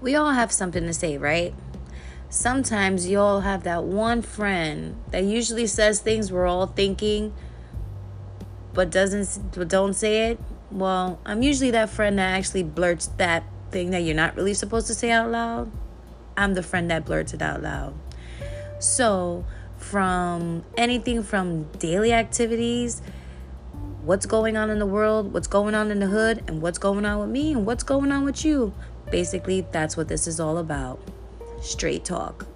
we all have something to say, right? Sometimes you all have that one friend that usually says things we're all thinking, but doesn't, but don't say it. Well, I'm usually that friend that actually blurts that thing that you're not really supposed to say out loud. I'm the friend that blurts it out loud. So, from anything from daily activities, what's going on in the world, what's going on in the hood, and what's going on with me, and what's going on with you. Basically, that's what this is all about. Straight talk.